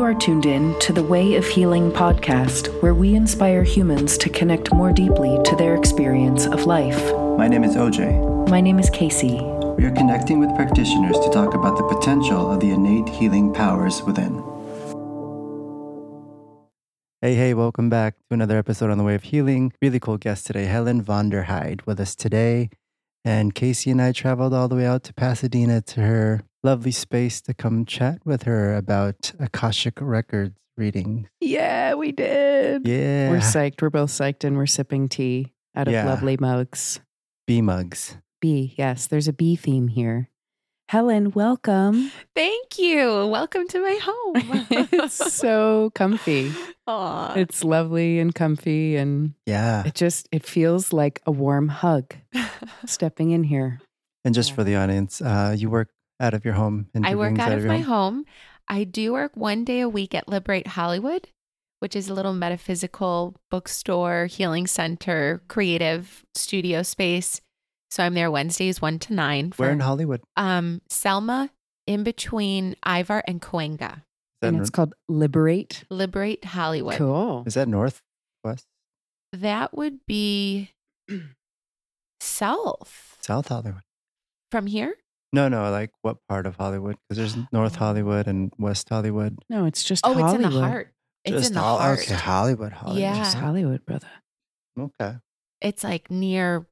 You are tuned in to the Way of Healing podcast, where we inspire humans to connect more deeply to their experience of life. My name is OJ. My name is Casey. We are connecting with practitioners to talk about the potential of the innate healing powers within. Hey, hey, welcome back to another episode on the Way of Healing. Really cool guest today, Helen Vonderheide, with us today. And Casey and I traveled all the way out to Pasadena to her lovely space to come chat with her about Akashic Records readings. Yeah, we did. Yeah. We're psyched. We're both psyched and we're sipping tea out of Yeah. lovely mugs. Bee mugs. Bee, yes, there's a bee theme here. Helen, welcome. Thank you. Welcome to my home. it's so comfy. Aw. It's lovely and comfy and Yeah. it just it feels like a warm hug stepping in here. And just Yeah. for the audience, uh, you work out of your home. And I work things out of my home. I do work one day a week at Liberate Hollywood, which is a little metaphysical bookstore, healing center, creative studio space. So I'm there Wednesdays, one to nine. Where in Hollywood? Um, Selma, in between Ivar and Cahuenga. And nor- it's called Liberate. Liberate Hollywood. Cool. is that north, west, That would be south south Hollywood? from here. No, no, like what part of Hollywood? Because there's North Hollywood and West Hollywood. No, it's just Oh, Hollywood. it's in the heart. It's Just in the Hol- heart. Okay, Hollywood, Hollywood. Yeah. Just Hollywood, brother. Okay. it's like near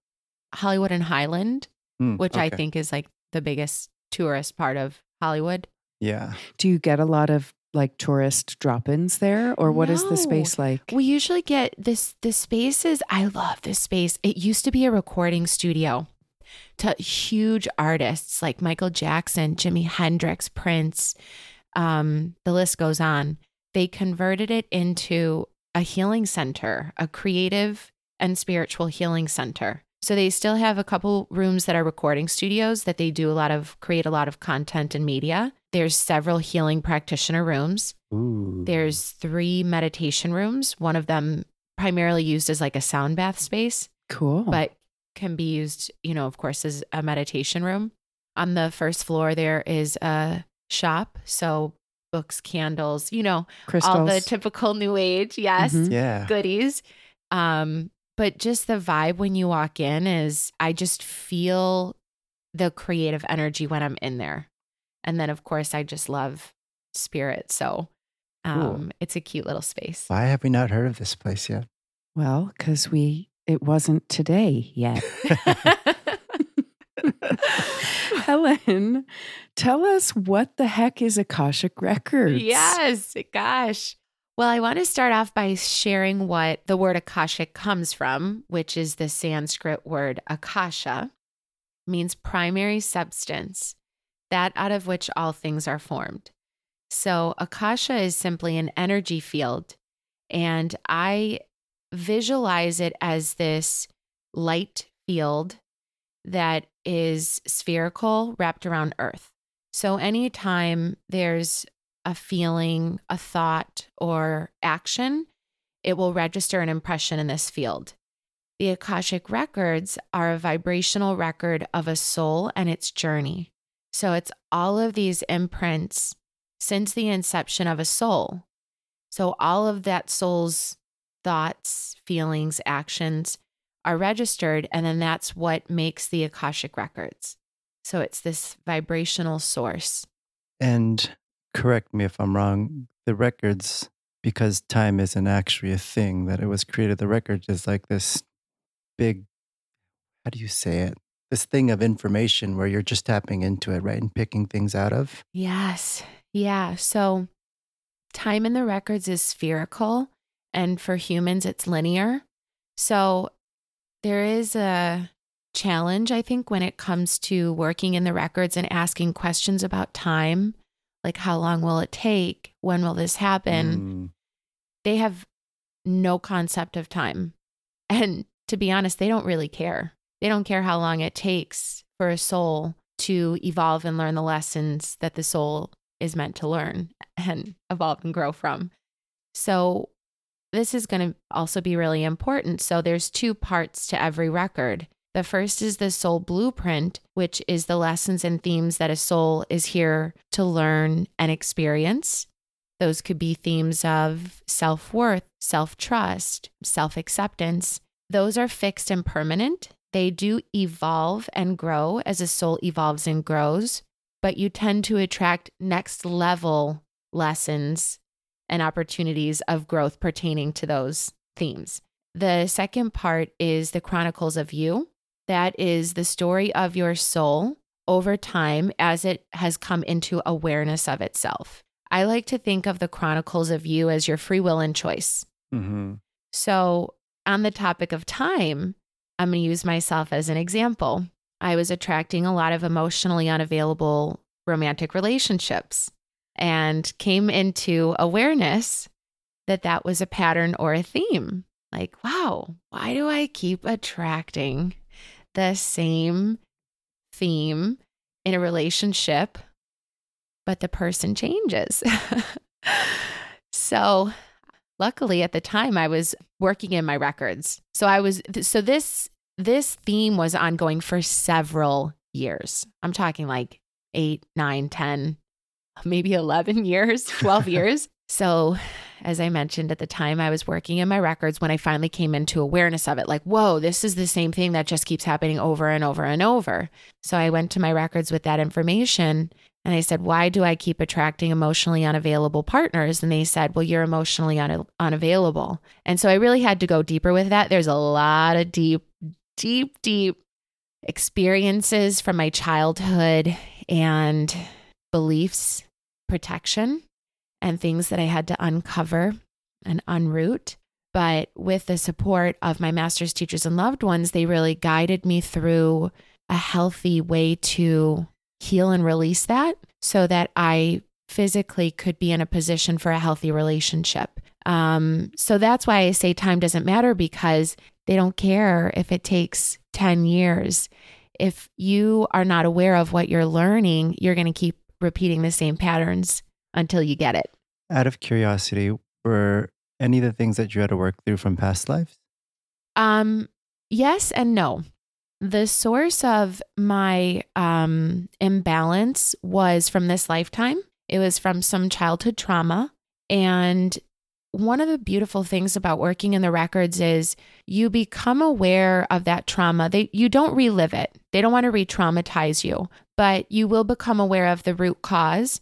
Hollywood and Highland, Hmm, which I okay. think is like the biggest tourist part of Hollywood. Yeah. Do you get a lot of like tourist drop-ins there or what is No. the space like? We usually get this the spaces. I love this space. It used to be a recording studio to huge artists like Michael Jackson, Jimi Hendrix, Prince. Um, the list goes on. They converted it into a healing center, a creative and spiritual healing center. So they still have a couple rooms that are recording studios that they do a lot of create a lot of content and media. There's several healing practitioner rooms. Ooh. There's three meditation rooms, one of them primarily used as like a sound bath space, Cool. but can be used, you know, of course, as a meditation room. On the first floor, there is a shop. So books, candles, you know, crystals. all the typical new age, yes, Mhm. Yeah. goodies. Um, but just the vibe when you walk in is I just feel the creative energy when I'm in there. And then of course I just love spirit. So um it's a cute little space. Why have we not heard of this place yet? well, cuz we it wasn't today yet. Helen, tell us what the heck is Akashic Records? yes, gosh. Well, I want to start off by sharing what the word Akashic comes from, which is the Sanskrit word Akasha, means primary substance, that out of which all things are formed. So, Akasha is simply an energy field, and I visualize it as this light field that is spherical wrapped around Earth. So, anytime there's a feeling, a thought, or action, it will register an impression in this field. The Akashic records are a vibrational record of a soul and its journey. So it's all of these imprints since the inception of a soul. So all of that soul's thoughts, feelings, actions are registered, and then that's what makes the Akashic records. So it's this vibrational source. And correct me if I'm wrong, the records, because time isn't actually a thing, that it was created, the record is like this big, how do you say it? This thing of information where you're just tapping into it, right? And picking things out of. Yes. Yeah. So time in the records is spherical, and for humans, it's linear. So there is a challenge, I think, when it comes to working in the records and asking questions about time, like how long will it take? When will this happen? Mm. They have no concept of time. And to be honest, they don't really care. They don't care how long it takes for a soul to evolve and learn the lessons that the soul is meant to learn and evolve and grow from. So, this is going to also be really important. So, there's two parts to every record. The first is the soul blueprint, which is the lessons and themes that a soul is here to learn and experience. Those could be themes of self worth, self trust, self acceptance. Those are fixed and permanent. They do evolve and grow as a soul evolves and grows, but you tend to attract next level lessons and opportunities of growth pertaining to those themes. The second part is the Chronicles of You. That is the story of your soul over time as it has come into awareness of itself. I like to think of the Chronicles of You as your free will and choice. Mm-hmm. So, on the topic of time, I'm going to use myself as an example. I was attracting a lot of emotionally unavailable romantic relationships and came into awareness that that was a pattern or a theme. Like, wow, why do I keep attracting the same theme in a relationship, but the person changes? so, luckily at the time I was working in my records. So I was so this this theme was ongoing for several years. I'm talking like eight, nine, 10, maybe 11 years, 12 years. So, as I mentioned at the time, I was working in my records when I finally came into awareness of it like, whoa, this is the same thing that just keeps happening over and over and over. So, I went to my records with that information and I said, Why do I keep attracting emotionally unavailable partners? And they said, Well, you're emotionally un- unavailable. And so I really had to go deeper with that. There's a lot of deep, deep, deep experiences from my childhood and beliefs, protection, and things that I had to uncover and unroot. But with the support of my master's teachers and loved ones, they really guided me through a healthy way to heal and release that so that I physically could be in a position for a healthy relationship. Um, so that's why I say time doesn't matter because they don't care if it takes 10 years. If you are not aware of what you're learning, you're going to keep repeating the same patterns until you get it. Out of curiosity, were any of the things that you had to work through from past lives? Um, yes and no. The source of my um, imbalance was from this lifetime. It was from some childhood trauma. And one of the beautiful things about working in the records is you become aware of that trauma. They, you don't relive it, they don't want to re traumatize you, but you will become aware of the root cause.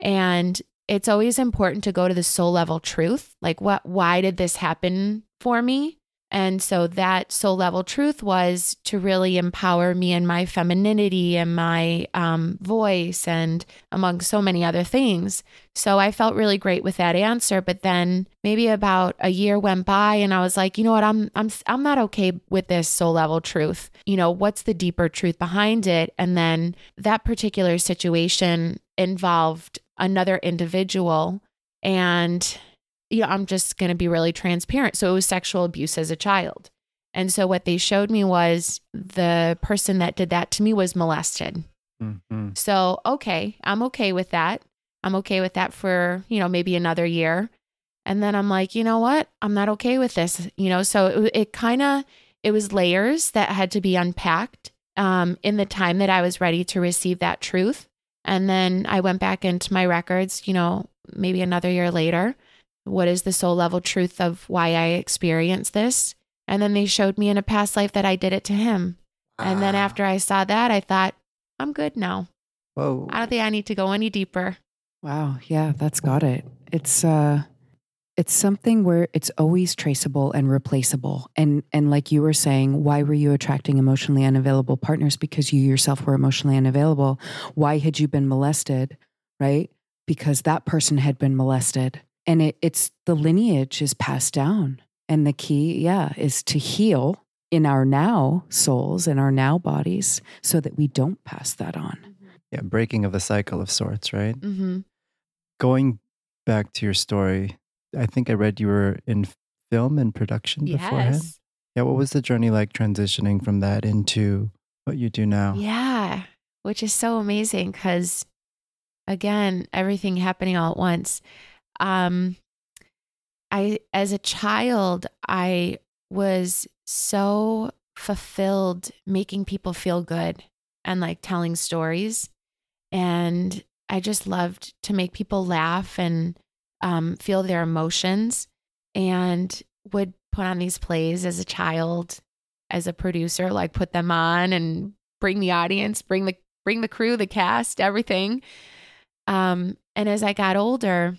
And it's always important to go to the soul level truth like, what, why did this happen for me? And so that soul level truth was to really empower me in my femininity and my um, voice, and among so many other things. So I felt really great with that answer. But then maybe about a year went by, and I was like, you know what, I'm I'm I'm not okay with this soul level truth. You know, what's the deeper truth behind it? And then that particular situation involved another individual, and you know, I'm just going to be really transparent. So it was sexual abuse as a child. And so what they showed me was the person that did that to me was molested. Mm-hmm. So, okay, I'm okay with that. I'm okay with that for, you know, maybe another year. And then I'm like, you know what? I'm not okay with this, you know? So it, it kind of, it was layers that had to be unpacked um, in the time that I was ready to receive that truth. And then I went back into my records, you know, maybe another year later what is the soul level truth of why I experienced this? And then they showed me in a past life that I did it to him. And then Ah. after I saw that, I thought, I'm good now. Whoa. I don't think I need to go any deeper. Wow, yeah, that's got it. It's uh it's something where it's always traceable and replaceable. And and like you were saying, why were you attracting emotionally unavailable partners because you yourself were emotionally unavailable? Why had you been molested, right? Because that person had been molested. And it, it's the lineage is passed down. And the key, yeah, is to heal in our now souls and our now bodies so that we don't pass that on. Yeah, breaking of the cycle of sorts, right? Mm-hmm. Going back to your story, I think I read you were in film and production beforehand. Yes. Yeah, what was the journey like transitioning from that into what you do now? Yeah. Which is so amazing because, again, everything happening all at once. Um, I, as a child, I was so fulfilled making people feel good and like telling stories. And I just loved to make people laugh and um, feel their emotions and would put on these plays as a child, as a producer, like put them on and bring the audience, bring the bring the crew, the cast, everything. Um, and as I got older,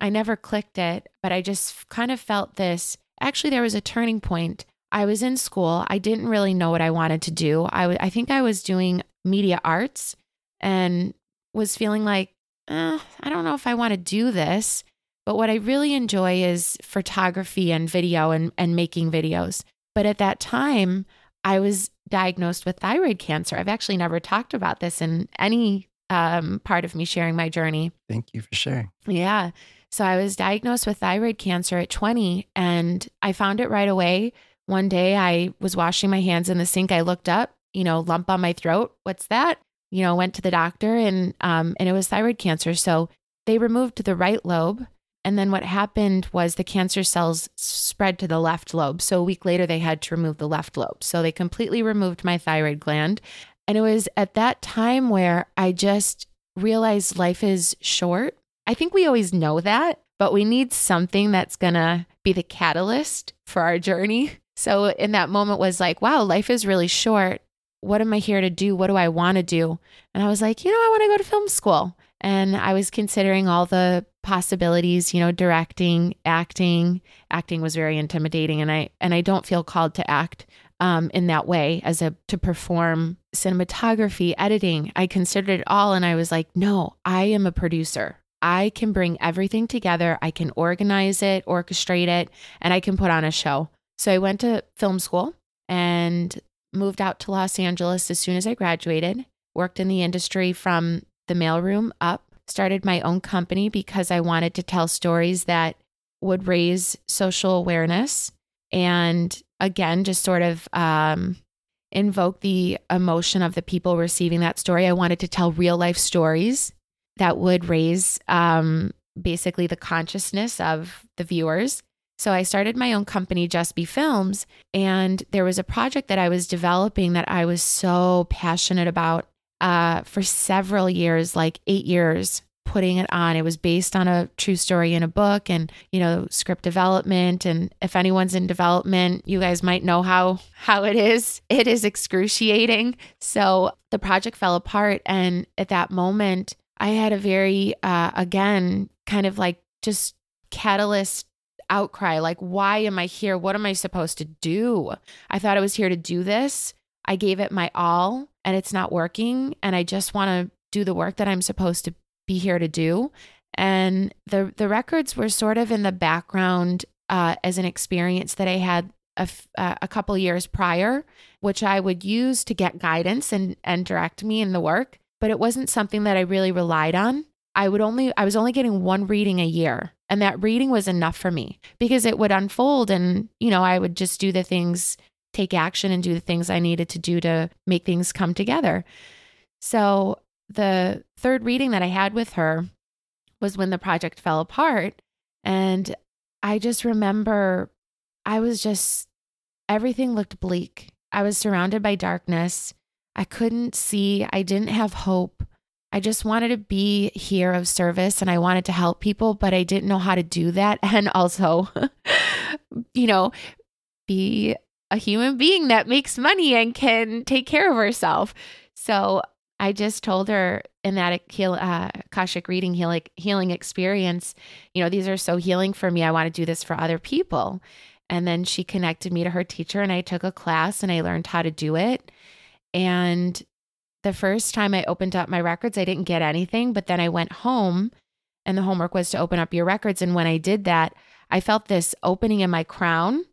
I never clicked it, but I just kind of felt this. Actually, there was a turning point. I was in school. I didn't really know what I wanted to do. I, w- I think I was doing media arts and was feeling like, eh, I don't know if I want to do this. But what I really enjoy is photography and video and, and making videos. But at that time, I was diagnosed with thyroid cancer. I've actually never talked about this in any um, part of me sharing my journey. Thank you for sharing. Yeah. So I was diagnosed with thyroid cancer at 20 and I found it right away. One day I was washing my hands in the sink. I looked up, you know, lump on my throat. What's that? You know, went to the doctor and um and it was thyroid cancer. So they removed the right lobe and then what happened was the cancer cells spread to the left lobe. So a week later, they had to remove the left lobe. So they completely removed my thyroid gland. And it was at that time where I just realized life is short. I think we always know that, but we need something that's going to be the catalyst for our journey. So in that moment was like, wow, life is really short. What am I here to do? What do I want to do? And I was like, you know, I want to go to film school. And I was considering all the possibilities, you know, directing, acting. Acting was very intimidating and I and I don't feel called to act um, in that way as a to perform cinematography, editing. I considered it all and I was like, no, I am a producer. I can bring everything together. I can organize it, orchestrate it, and I can put on a show. So I went to film school and moved out to Los Angeles as soon as I graduated. Worked in the industry from the mailroom up, started my own company because I wanted to tell stories that would raise social awareness and again, just sort of um, invoke the emotion of the people receiving that story. I wanted to tell real life stories that would raise um, basically the consciousness of the viewers. So I started my own company, Just Be Films, and there was a project that I was developing that I was so passionate about uh, for several years, like eight years, putting it on. It was based on a true story in a book and, you know, script development. And if anyone's in development, you guys might know how how it is. It is excruciating. So the project fell apart. And at that moment, I had a very uh, again, kind of like just catalyst outcry like why am i here what am i supposed to do i thought i was here to do this i gave it my all and it's not working and I just want to do the work that I'm supposed to be here to do. And the the records were sort of in the background uh, as an experience that I had a, uh, a couple years prior, which I would use to get guidance and and direct me in the work. But it wasn't something that I really relied on. I would only I was only getting one reading a year, and that reading was enough for me because it would unfold, and you know I would just do the things take action and do the things I needed to do to make things come together. So, the third reading that I had with her was when the project fell apart. And I just remember I was just, everything looked bleak. I was surrounded by darkness. I couldn't see, I didn't have hope. I just wanted to be here of service and I wanted to help people, but I didn't know how to do that. And also, you know, be a human being that makes money and can take care of herself. So I just told her in that heal, uh, Akashic reading healing, healing experience, you know, these are so healing for me. I want to do this for other people. And then she connected me to her teacher, and I took a class and I learned how to do it. And the first time I opened up my records, I didn't get anything. But then I went home, and the homework was to open up your records. And when I did that, I felt this opening in my crown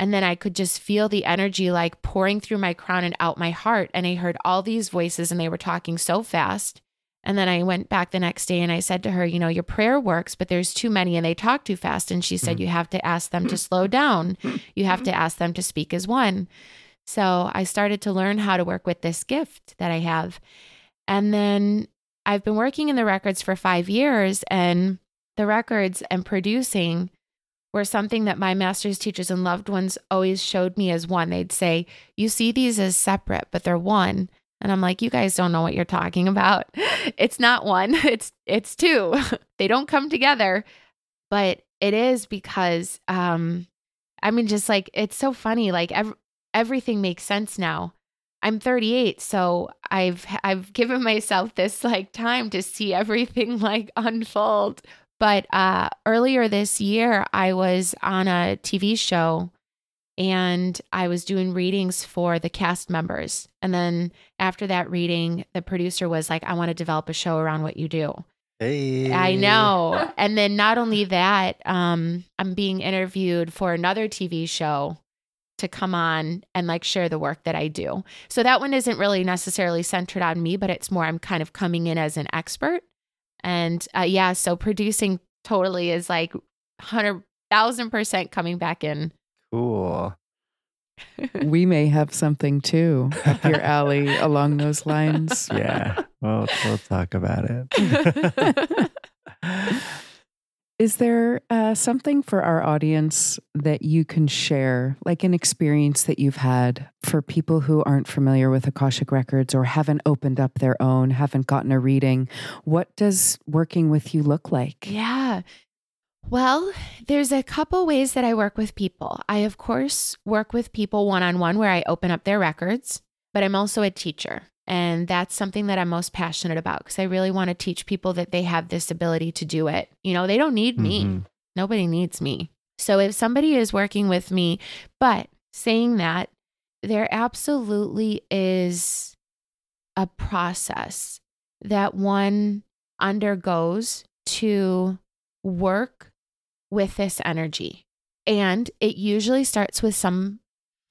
and then I could just feel the energy like pouring through my crown and out my heart. And I heard all these voices and they were talking so fast. And then I went back the next day and I said to her, You know, your prayer works, but there's too many and they talk too fast. And she said, mm-hmm. You have to ask them to slow down. You have to ask them to speak as one. So I started to learn how to work with this gift that I have. And then I've been working in the records for five years and the records and producing were something that my master's teachers and loved ones always showed me as one. They'd say, You see these as separate, but they're one. And I'm like, you guys don't know what you're talking about. It's not one, it's it's two. they don't come together. but it is because um I mean just like it's so funny like ev- everything makes sense now. I'm 38, so I've I've given myself this like time to see everything like unfold. But uh earlier this year I was on a TV show and I was doing readings for the cast members. And then after that reading, the producer was like, I want to develop a show around what you do. Hey. I know. And then not only that, um, I'm being interviewed for another TV show to come on and like share the work that I do. So that one isn't really necessarily centered on me, but it's more I'm kind of coming in as an expert. And uh, yeah, so producing totally is like 100,000% coming back in Cool. we may have something too up your alley along those lines. Yeah. Well, we'll talk about it. Is there uh, something for our audience that you can share, like an experience that you've had for people who aren't familiar with Akashic Records or haven't opened up their own, haven't gotten a reading? What does working with you look like? Yeah. Well, there's a couple ways that I work with people. I, of course, work with people one on one where I open up their records, but I'm also a teacher. And that's something that I'm most passionate about because I really want to teach people that they have this ability to do it. You know, they don't need me, Mhm. nobody needs me. So if somebody is working with me, but saying that, there absolutely is a process that one undergoes to work with this energy. And it usually starts with some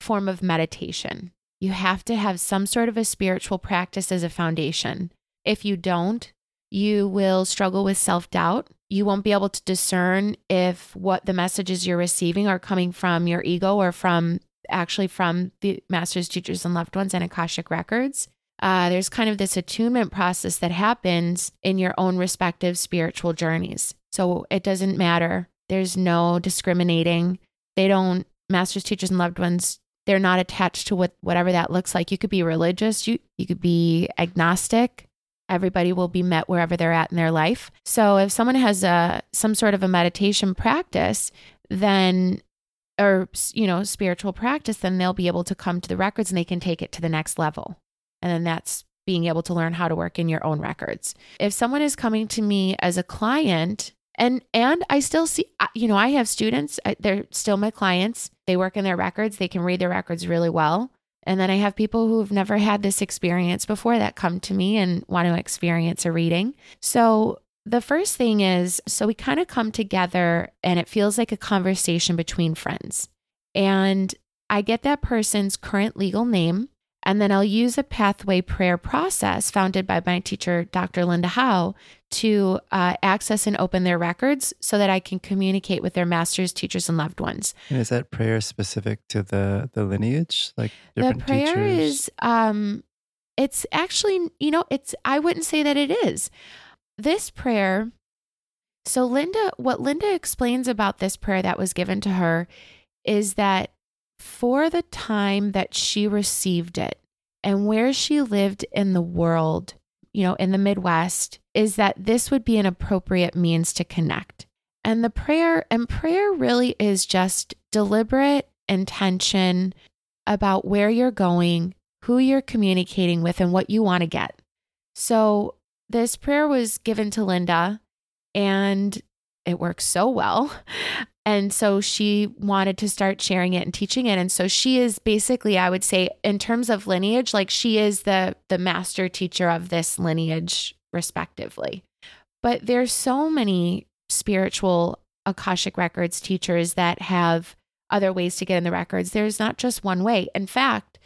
form of meditation. You have to have some sort of a spiritual practice as a foundation. If you don't, you will struggle with self doubt. You won't be able to discern if what the messages you're receiving are coming from your ego or from actually from the masters, teachers, and loved ones and Akashic records. Uh, there's kind of this attunement process that happens in your own respective spiritual journeys. So it doesn't matter. There's no discriminating. They don't, masters, teachers, and loved ones, they're not attached to what whatever that looks like. You could be religious, you you could be agnostic. Everybody will be met wherever they're at in their life. So if someone has a some sort of a meditation practice, then or you know spiritual practice, then they'll be able to come to the records and they can take it to the next level. And then that's being able to learn how to work in your own records. If someone is coming to me as a client and and I still see uh, you know I have students uh, they're still my clients. They work in their records, they can read their records really well. And then I have people who've never had this experience before that come to me and want to experience a reading. So the first thing is so we kind of come together and it feels like a conversation between friends. And I get that person's current legal name and then I'll use a pathway prayer process founded by my teacher, Dr. Linda Howe, to uh, access and open their records so that I can communicate with their masters, teachers, and loved ones. And is that prayer specific to the the lineage? Like different the prayer teachers? is, um, it's actually, you know, it's, I wouldn't say that it is. This prayer, so Linda, what Linda explains about this prayer that was given to her is that for the time that she received it and where she lived in the world, you know, in the Midwest, is that this would be an appropriate means to connect. And the prayer, and prayer really is just deliberate intention about where you're going, who you're communicating with, and what you want to get. So this prayer was given to Linda and it works so well. And so she wanted to start sharing it and teaching it. And so she is basically, I would say, in terms of lineage, like she is the the master teacher of this lineage, respectively. But there's so many spiritual Akashic records teachers that have other ways to get in the records. There's not just one way. In fact,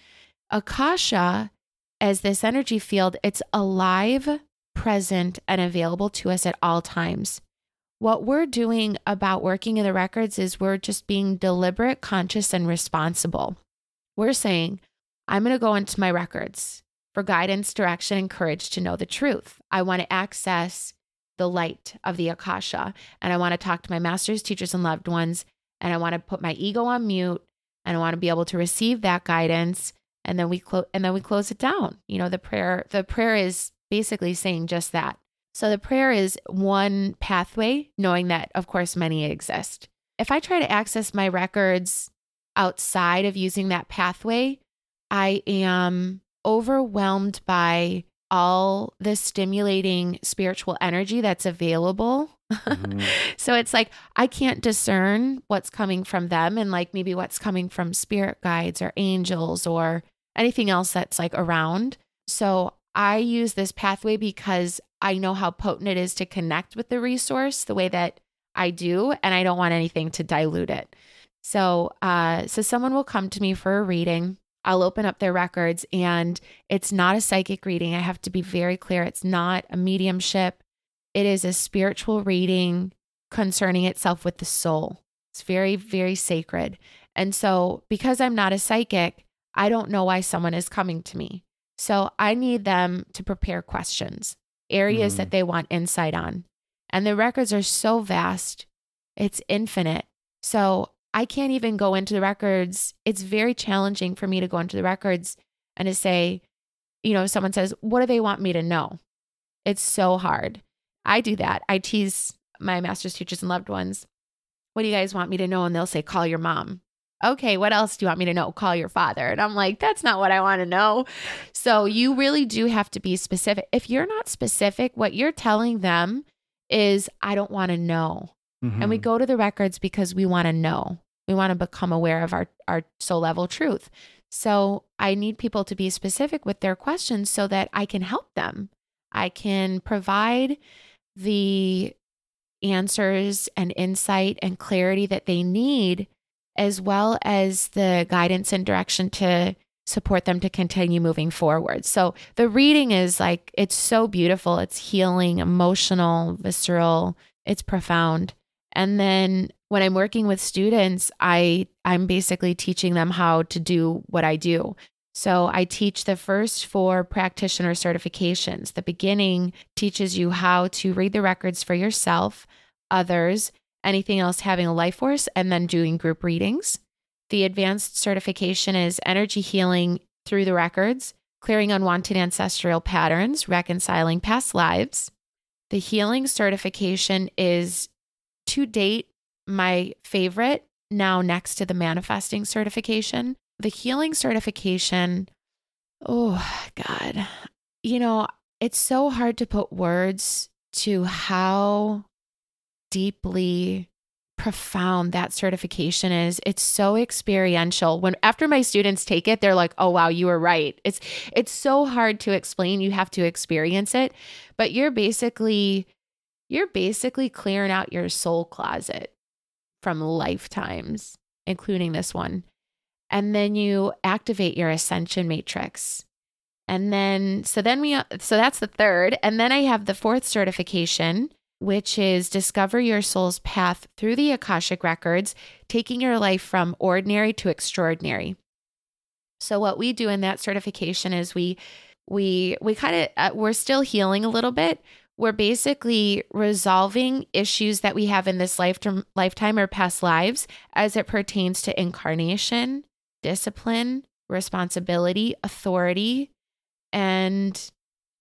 Akasha, as this energy field, it's alive, present, and available to us at all times what we're doing about working in the records is we're just being deliberate, conscious, and responsible. We're saying, I'm going to go into my records for guidance, direction, and courage to know the truth. I want to access the light of the Akasha, and I want to talk to my masters, teachers, and loved ones, and I want to put my ego on mute, and I want to be able to receive that guidance, and then we close and then we close it down. You know, the prayer the prayer is basically saying just that So the prayer is one pathway, knowing that, of course, many exist. If I try to access my records outside of using that pathway, I am overwhelmed by all the stimulating spiritual energy that's available. Mm-hmm. so it's like I can't discern what's coming from them and like maybe what's coming from spirit guides or angels or anything else that's like around. So I use this pathway because I know how potent it is to connect with the resource the way that I do, and I don't want anything to dilute it. So, uh, so someone will come to me for a reading. I'll open up their records, and it's not a psychic reading. I have to be very clear. It's not a mediumship. It is a spiritual reading concerning itself with the soul. It's very, very sacred. And so, because I'm not a psychic, I don't know why someone is coming to me. So I need them to prepare questions, areas mm. that they want insight on. And the records are so vast, it's infinite. So I can't even go into the records. It's very challenging for me to go into the records and to say, you know, someone says, What do they want me to know? It's so hard. I do that. I tease my master's teachers and loved ones. What do you guys want me to know? And they'll say, Call your mom okay, what else do you want me to know? Call your father. And I'm like, that's not what I want to know. So you really do have to be specific. If you're not specific, what you're telling them is, I don't want to know. Mm-hmm. And we mm-hmm. go to the records because we want to know. We want to become aware of our, our soul level truth. So I need people to be specific with their questions so that I can help them. I can provide the answers and insight and clarity that they need as well as the guidance and direction to support them to continue moving forward. So the reading is like, it's so beautiful. It's healing, emotional, visceral, it's profound. And then when I'm working with students, I I'm basically teaching them how to do what I do. So I teach the first four practitioner certifications. The beginning teaches you how to read the records for yourself, others, anything else having a life force, and then doing group readings. The advanced certification is energy healing through the records, clearing unwanted ancestral patterns, reconciling past lives. The healing certification is to date my favorite, now next to the manifesting certification. The healing certification, oh God, you know, it's so hard to put words to how deeply profound that certification is. It's so experiential. When after my students take it they're like oh wow you were right. It's it's so hard to explain. You have to experience it. But you're basically you're basically clearing out your soul closet from lifetimes including this one and then you activate your ascension matrix and then so then we so that's the third and then i have the fourth certification which is discover your soul's path through the Akashic records, taking your life from ordinary to extraordinary. So what we do in that certification is we we we kind of uh, we're still healing a little bit. We're basically resolving issues that we have in this lifetime lifetime or past lives as it pertains to incarnation, discipline, responsibility, authority, and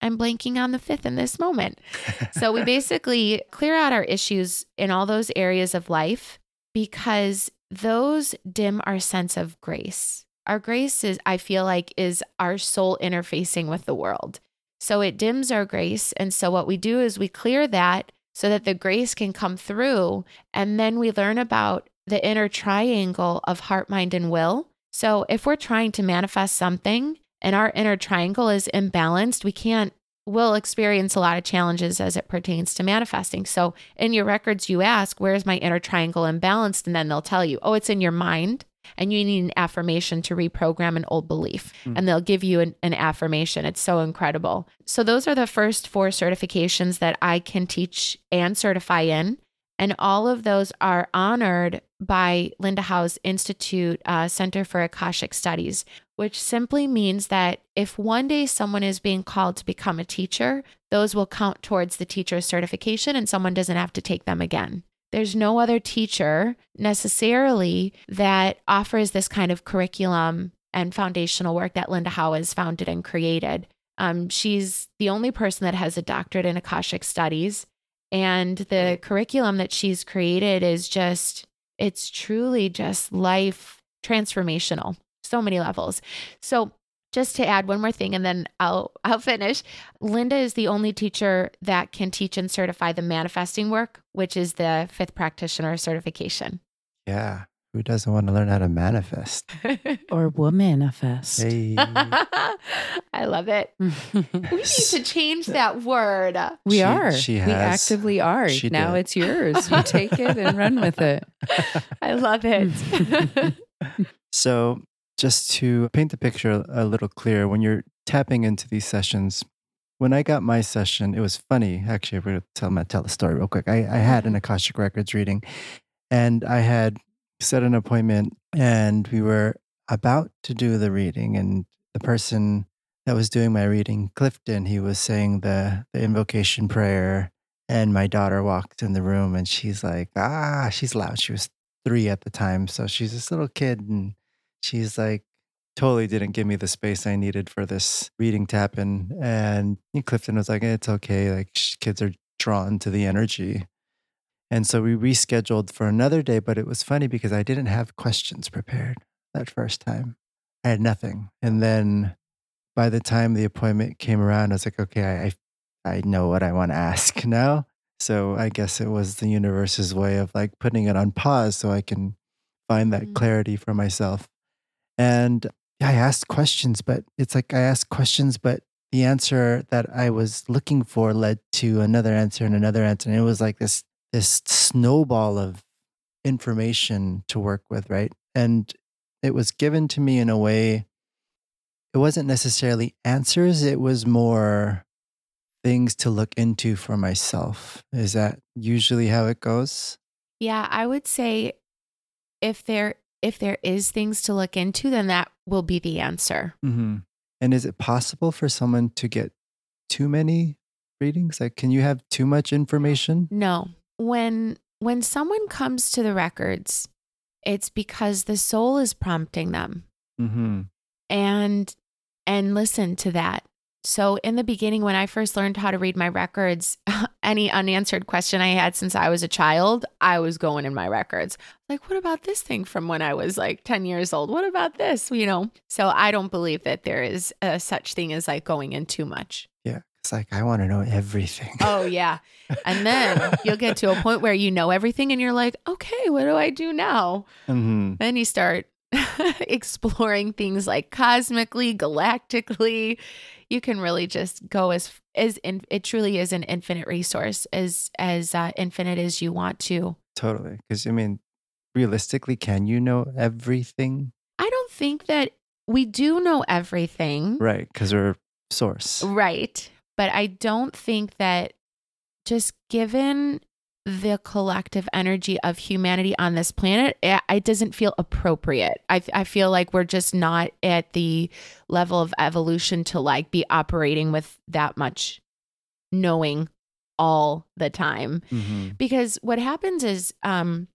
I'm blanking on the fifth in this moment. so we basically clear out our issues in all those areas of life because those dim our sense of grace. Our grace is, I feel like, is our soul interfacing with the world. So it dims our grace. And so what we do is we clear that so that the grace can come through. And then we learn about the inner triangle of heart, mind, and will. So if we're trying to manifest something, and our inner triangle is imbalanced, we can't will experience a lot of challenges as it pertains to manifesting. So in your records, you ask, where's my inner triangle imbalanced? And then they'll tell you, oh, it's in your mind. And you need an affirmation to reprogram an old belief. Mm. And they'll give you an, an affirmation. It's so incredible. So, those are the first four certifications that I can teach and certify in. And all of those are honored by Linda Howe's Institute uh, Center for Akashic Studies, which simply means that if one day someone is being called to become a teacher, those will count towards the teacher's certification and someone doesn't have to take them again. There's no other teacher necessarily that offers this kind of curriculum and foundational work that Linda Howe has founded and created. Um, she's the only person that has a doctorate in Akashic studies. And the curriculum that she's created is just, it's truly just life transformational, so many levels. So, just to add one more thing and then I'll I'll finish. Linda is the only teacher that can teach and certify the manifesting work, which is the fifth practitioner certification. Yeah. Who doesn't want to learn how to manifest? or womanifest. Hey. I love it. We need to change that word. we She- are. she has. we actively are. she now did. it's yours. You take it and run with it. I love it. So, just to paint the picture a little clearer, when you're tapping into these sessions, when I got my session, it was funny. Actually, I'm going to tell, my- tell the story real quick. I, I had an Akashic Records reading and I had set an appointment and we were about to do the reading. And the person that was doing my reading, Clifton, he was saying the, the invocation prayer. And my daughter walked in the room and she's like, ah, she's loud. She was three at the time. So she's this little kid and she's like, totally didn't give me the space I needed for this reading to happen. And Clifton was like, it's okay. Like kids are drawn to the energy. And so we rescheduled for another day, but it was funny because I didn't have questions prepared that first time. I had nothing. And then by the time the appointment came around, I was like, okay, I, I know what I want to ask now. So I guess it was the universe's way of like putting it on pause so I can find that Mm. clarity for myself. And I asked questions, but it's like I asked questions, but the answer that I was looking for led to another answer and another answer. And it was like this this snowball of information to work with, right? And it was given to me in a way it wasn't necessarily answers, it was more things to look into for myself. Is that usually how it goes? yeah, I would say if there if there is things to look into, then that will be the answer. Mm-hmm. And is it possible for someone to get too many readings? Like, can you have too much information? No. When when someone comes to the records, it's because the soul is prompting them. Mm-hmm. and and listen to that. So in the beginning when I first learned how to read my records, any unanswered question I had since I was a child, I was going in my records. Like what about this thing from when I was like 10 years old? What about this, you know? So I don't believe that there is a such thing as like going in too much. Yeah. It's like, I want to know everything. Oh yeah. And then you'll get to a point where you know everything and you're like, "Okay, what do I do now?" mm-hmm. Then you start exploring things like cosmically, galactically. You can really just go as as in, it truly is an infinite resource, as as uh, infinite as you want to. Totally. Because, I mean, realistically, can you know everything? I don't think that we do know everything, Right. Because we're source. right? But I don't think that just given the collective energy of humanity on this planet, it, it doesn't feel appropriate. I, I feel like we're just not at the level of evolution to like be operating with that much knowing all the time. Mm-hmm. Because what happens is, um,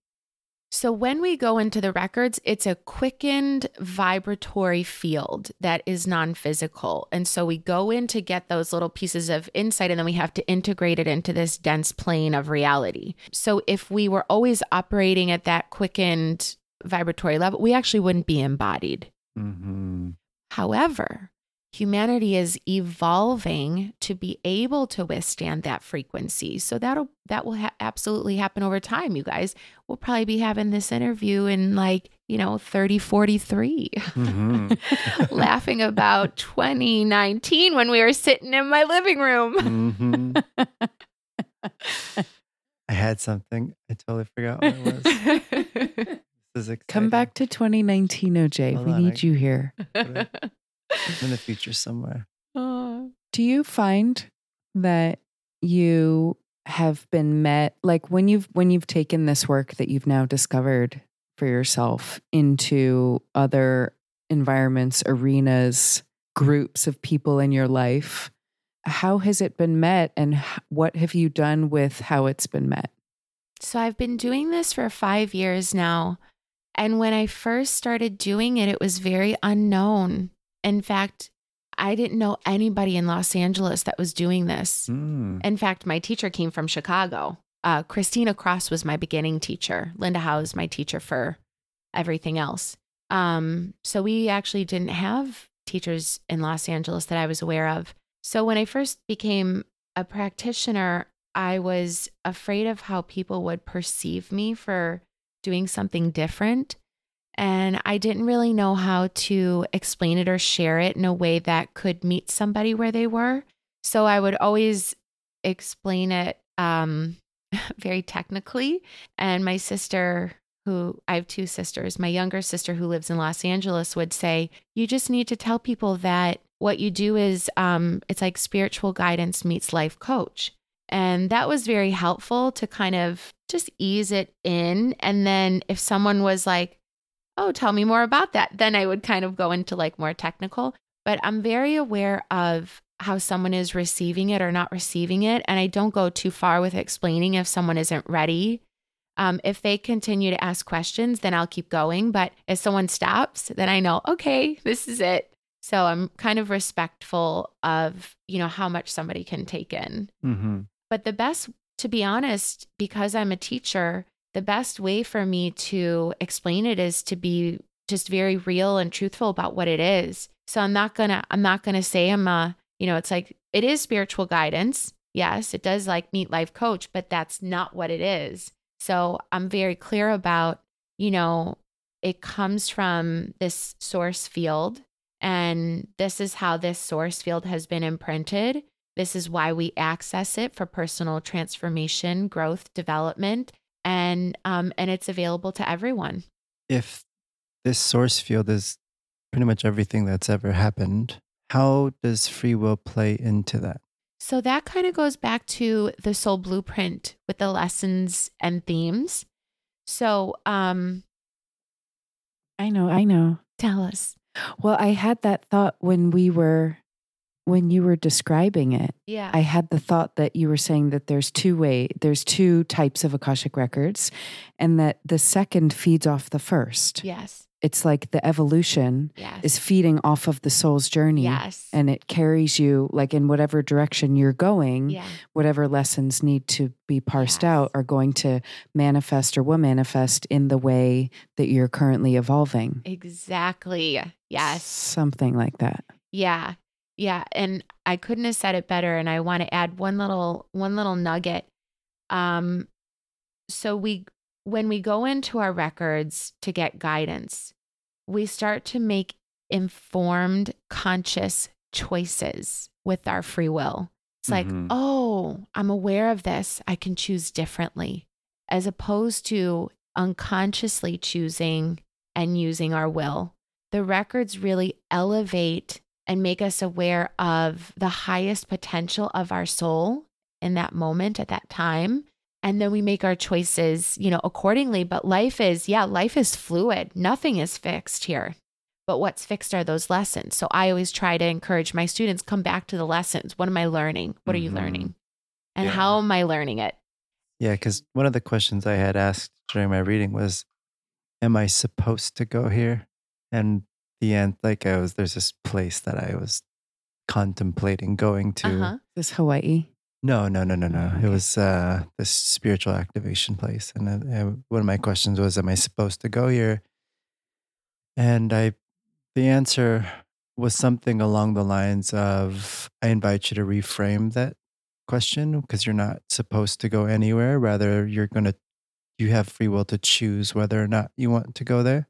so when we go into the records, it's a quickened vibratory field that is non physical. And so we go in to get those little pieces of insight and then we have to integrate it into this dense plane of reality. So if we were always operating at that quickened vibratory level, we actually wouldn't be embodied. Mm-hmm. However, humanity is evolving to be able to withstand that frequency. So that'll that will ha- absolutely happen over time, you guys. We'll probably be having this interview in like, you know, 3043. Mm-hmm. laughing about 2019 when we were sitting in my living room. mm-hmm. I had something. I totally forgot what it was. This is. Come back to 2019, OJ. Hold we on, need I- you here. I'm in the future somewhere. Oh. Do you find that you have been met like when you've when you've taken this work that you've now discovered for yourself into other environments, arenas, groups of people in your life, how has it been met and what have you done with how it's been met? So I've been doing this for five years now. And when I first started doing it, it was very unknown. In fact, I didn't know anybody in Los Angeles that was doing this. Mm. In fact, my teacher came from Chicago. Uh, Christina Cross was my beginning teacher. Linda Howe is my teacher for everything else. Um, so we actually didn't have teachers in Los Angeles that I was aware of. So when I first became a practitioner, I was afraid of how people would perceive me for doing something different. And I didn't really know how to explain it or share it in a way that could meet somebody where they were. So I would always explain it um, very technically. And my sister, who I have two sisters, my younger sister who lives in Los Angeles would say, You just need to tell people that what you do is um, it's like spiritual guidance meets life coach. And that was very helpful to kind of just ease it in. And then if someone was like, oh, tell me more about that, then I would kind of go into like more technical. But I'm very aware of how someone is receiving it or not receiving it. And I don't go too far with explaining if someone isn't ready. Um, if they continue to ask questions, then I'll keep going. But if someone stops, then I know, okay, this is it. So I'm kind of respectful of, you know, how much somebody can take in. hmm But the best, to be honest, because I'm a teacher, the best way for me to explain it is to be just very real and truthful about what it is. So I'm not gonna, I'm not gonna say I'm a, you know, it's like it is spiritual guidance. Yes, it does like meet life coach, but that's not what it is. So I'm very clear about, you know, it comes from this source field and this is how this source field has been imprinted. This is why we access it for personal transformation, growth, development, and um, and it's available to everyone. If this source field is pretty much everything that's ever happened, how does free will play into that? So that kind of goes back to the soul blueprint with the lessons and themes. So um, I know, I know. tell us. Well, I had that thought when we were when you were describing it. Yeah. I had the thought that you were saying that there's two way there's two types of akashic records and that the second feeds off the first. yes. It's like the evolution Yes. is feeding off of the soul's journey yes. and it carries you like in whatever direction you're going. yeah. Whatever lessons need to be parsed Yes. out are going to manifest or will manifest in the way that you're currently evolving. Exactly. Yes. Something like that. Yeah. Yeah. And I couldn't have said it better. And I want to add one little one little nugget. Um so we when we go into our records to get guidance, we start to make informed, conscious choices with our free will. It's like, Mhm. oh, I'm aware of this. I can choose differently, as opposed to unconsciously choosing and using our will. The records really elevate and make us aware of the highest potential of our soul in that moment at that time. And then we make our choices, you know, accordingly. But life is, yeah, life is fluid. Nothing is fixed here. But what's fixed are those lessons. So I always try to encourage my students come back to the lessons. What am I learning? What are you Mhm. learning? And Yeah. how am I learning it? Yeah, because one of the questions I had asked during my reading was, "Am I supposed to go here?" And the end, like I was, there's this place that I was contemplating going to. Uh-huh. This Hawaii. No, no, no, no, no. Okay. It was uh, this spiritual activation place, and one of my questions was, "Am I supposed to go here?" And I, the answer was something along the lines of, "I invite you to reframe that question because you're not supposed to go anywhere. Rather, you're gonna, you have free will to choose whether or not you want to go there."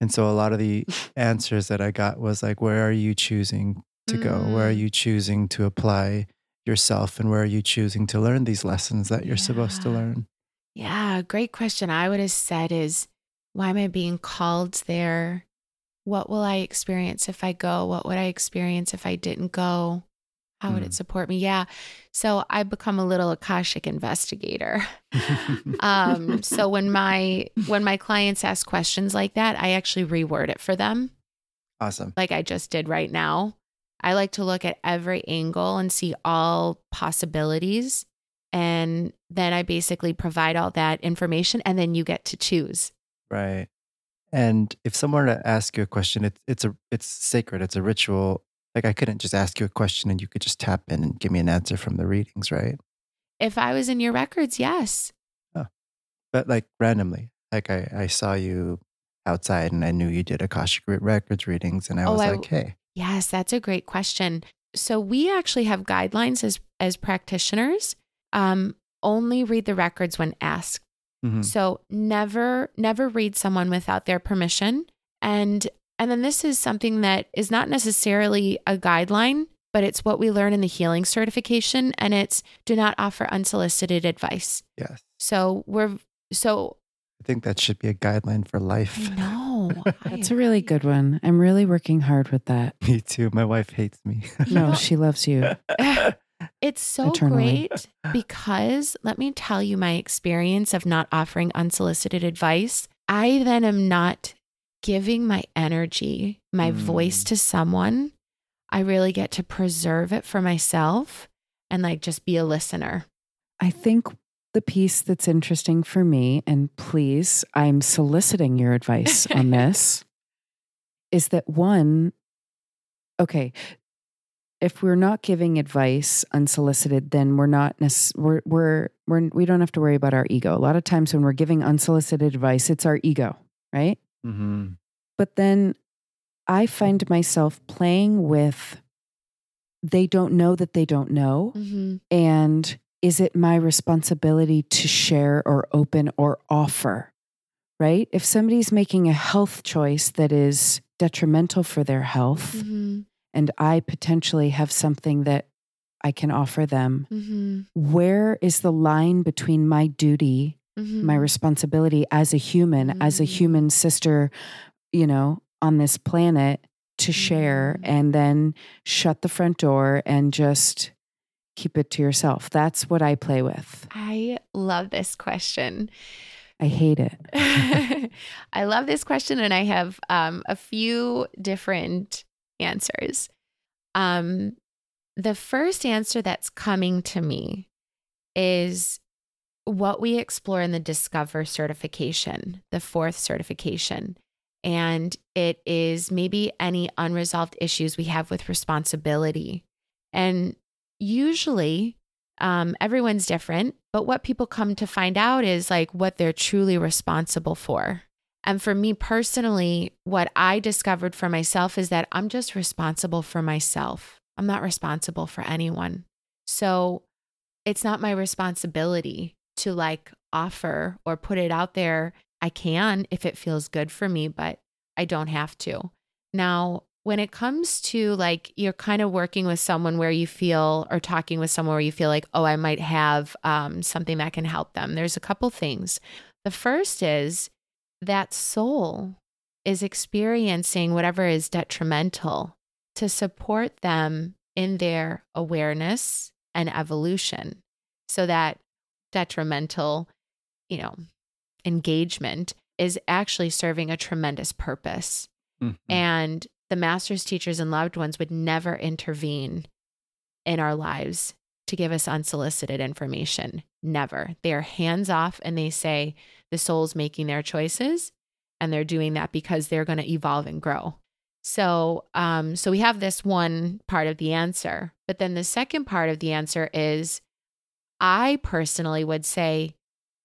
And so, a lot of the answers that I got was like, "Where are you choosing to go? Where are Mm. you choosing to apply?" yourself and where are you choosing to learn these lessons that you're supposed to learn Yeah, great question. I would have said is why am I being called there? What will I experience if I go? What would I experience if I didn't go? How would Hmm. it support me? Yeah. So I become a little Akashic investigator. um, so when my when my clients ask questions like that, I actually reword it for them, awesome like I just did right now. I like to look at every angle and see all possibilities. And then I basically provide all that information and then you get to choose. right and if someone were to ask you a question it's it's a it's sacred it's a ritual Like I couldn't just ask you a question and you could just tap in and give me an answer from the readings, right? If I was in your records, yes. Oh. But like randomly, like I, I saw you outside and I knew you did Akashic Records readings and I Oh, was I- like, hey, Yes, that's a great question. So we actually have guidelines as as practitioners. Um, only read the records when asked. mhm, So never never read someone without their permission. And and then this is something that is not necessarily a guideline, but it's what we learn in the healing certification and it's do not offer unsolicited advice. yes. So we're so I think that should be a guideline for life. No. That's a really good one. I'm really working hard with that. me too. My wife hates me. No, she loves you. It's so Eternally. great because let me tell you my experience of not offering unsolicited advice. I then am not giving my energy, my voice Mm. to someone. I really get to preserve it for myself and like just be a listener. I think the piece that's interesting for me, and please, I'm soliciting your advice on this, is that one, okay, if we're not giving advice unsolicited, then we're not necess- we're we're we're we don't have to worry about our ego. A lot of times when we're giving unsolicited advice, it's our ego, right? Hmm But then I find myself playing with they don't know that they don't know. Mm-hmm. And is it my responsibility to share or open or offer? Right? If somebody's making a health choice that is detrimental for their health, Mm-hmm. and I potentially have something that I can offer them, Mm-hmm. where is the line between my duty, Mm-hmm. my responsibility as a human, as a Mm. human sister, you know, on this planet to share Mm. and then shut the front door and just keep it to yourself? That's what I play with. I love this question. I hate it. I love this question, and I have um, a few different answers. Um, the first answer that's coming to me is what we explore in the Discover certification, the fourth certification. And it is maybe any unresolved issues we have with responsibility. And usually, um, everyone's different, but what people come to find out is like what they're truly responsible for. And for me personally, what I discovered for myself is that I'm just responsible for myself. I'm not responsible for anyone. So it's not my responsibility to like offer or put it out there. I can if it feels good for me, but I don't have to. Now, when it comes to like you're kind of working with someone where you feel or talking with someone where you feel like, oh, I might have um, something that can help them, there's a couple things. The first is that soul is experiencing whatever is detrimental to support them in their awareness and evolution so that detrimental, you know, engagement is actually serving a tremendous purpose. Mhm. And the master's teachers and loved ones would never intervene in our lives to give us unsolicited information. Never. They are hands off and they say the soul's making their choices and they're doing that because they're going to evolve and grow. So, um, so we have this one part of the answer, but then the second part of the answer is, I personally would say,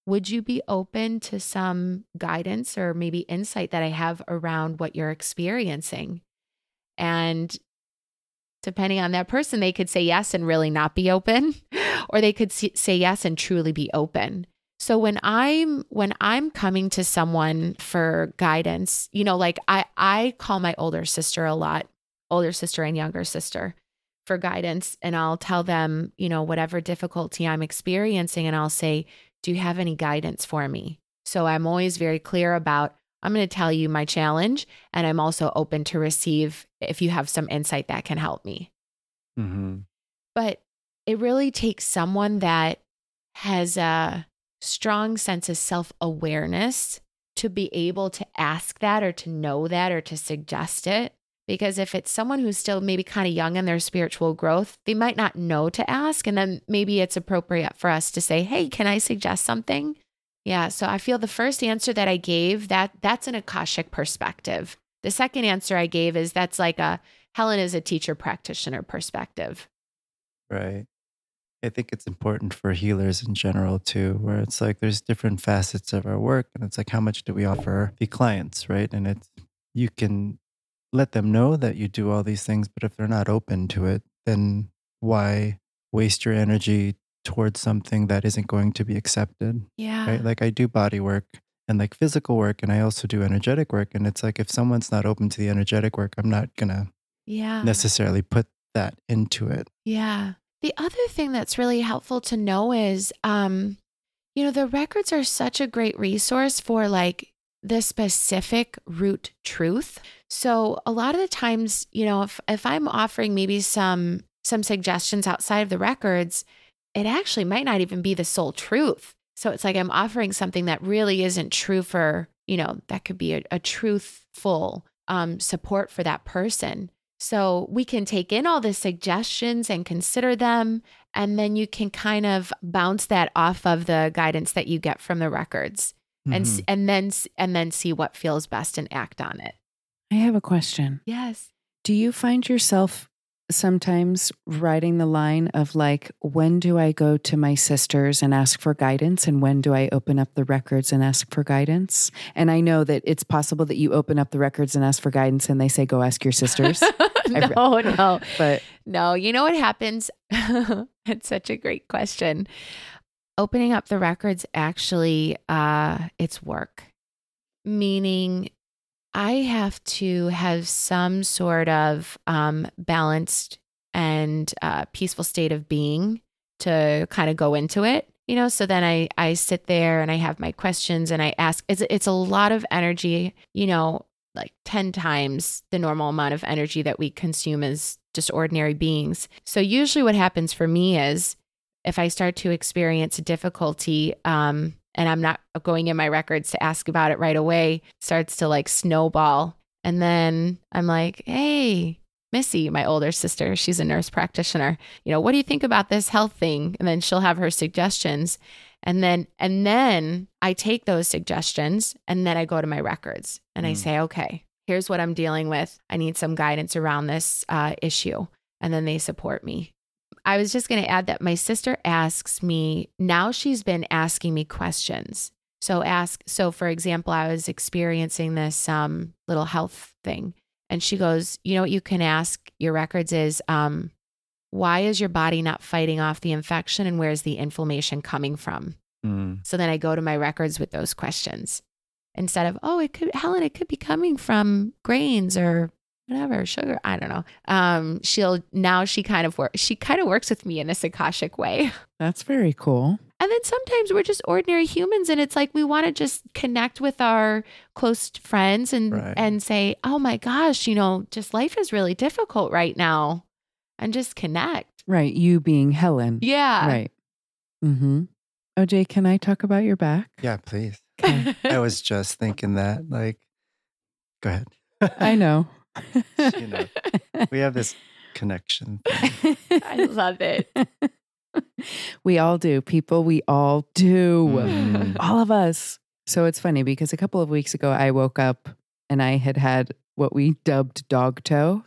would you be open to some guidance or maybe insight that I have around what you're experiencing? And depending on that person, they could say yes and really not be open, or they could say yes and truly be open. So when I'm when I'm coming to someone for guidance, you know, like I I call my older sister a lot, older sister and younger sister for guidance and I'll tell them, you know, whatever difficulty I'm experiencing and I'll say, "Do you have any guidance for me?" So I'm always very clear about I'm going to tell you my challenge and I'm also open to receive if you have some insight that can help me Mhm. but it really takes someone that has a strong sense of self awareness to be able to ask that or to know that or to suggest it. Because if it's someone who's still maybe kind of young in their spiritual growth, they might not know to ask. And then maybe it's appropriate for us to say, hey, can I suggest something? Yeah. So I feel the first answer that I gave, that that's an Akashic perspective. The second answer I gave is that's like a Helen is a teacher practitioner perspective. Right. I think it's important for healers in general too, where it's like there's different facets of our work, and it's like how much do we offer the clients, right? And it's you can let them know that you do all these things, but if they're not open to it, then why waste your energy towards something that isn't going to be accepted? Yeah. Right? Like I do body work and like physical work, and I also do energetic work, and it's like if someone's not open to the energetic work, I'm not gonna Yeah. necessarily put that into it. Yeah. The other thing that's really helpful to know is, um, you know, the records are such a great resource for like the specific root truth. So a lot of the times, you know, if if I'm offering maybe some some suggestions outside of the records, it actually might not even be the sole truth. So it's like I'm offering something that really isn't true for, you know, that could be a, a truthful um, support for that person. So we can take in all the suggestions and consider them. And then you can kind of bounce that off of the guidance that you get from the records and, Mhm. s and then, and then see what feels best and act on it. I have a question. Yes. Do you find yourself sometimes writing the line of like, when do I go to my sisters and ask for guidance? And when do I open up the records and ask for guidance? And I know that it's possible that you open up the records and ask for guidance and they say, go ask your sisters. no, no, but no. You know what happens? it's such a great question. Opening up the records actually, uh, it's work, meaning I have to have some sort of um, balanced and uh, peaceful state of being to kind of go into it. You know, so then I I sit there and I have my questions and I ask. It's it's a lot of energy. You know, like ten times the normal amount of energy that we consume as just ordinary beings. So usually, what happens for me is if I start to experience difficulty, um, and I'm not going in my records to ask about it right away, starts to like snowball. And then I'm like, hey, Missy, my older sister, she's a nurse practitioner. You know, what do you think about this health thing? And then she'll have her suggestions. And then and then I take those suggestions and then I go to my records and I Mm. say, okay, here's what I'm dealing with. I need some guidance around this uh, issue. And then they support me. I was just going to add that my sister asks me now she's been asking me questions. So ask so for example, I was experiencing this um, little health thing and she goes, "You know what you can ask your records is um, why is your body not fighting off the infection and where's the inflammation coming from?" Mm. So then I go to my records with those questions instead of, oh, it could, Helen, it could be coming from grains or whatever, sugar. I don't know. Um, she'll, now she kind of works, she kind of works with me in this Akashic way. that's very cool. And then sometimes we're just ordinary humans and it's like we want to just connect with our close friends and Right. and say, "Oh my gosh, you know, just life is really difficult right now." And just connect. Right. You being Helen. Yeah. Right. Mm-hmm. OJ, can I talk about your back? Yeah, please. I was just thinking that. Like, go ahead. I know. You know, we have this connection. thing. I love it. we all do. People, we all do. Mm. All of us. So it's funny because a couple of weeks ago, I woke up and I had had what we dubbed dog toe.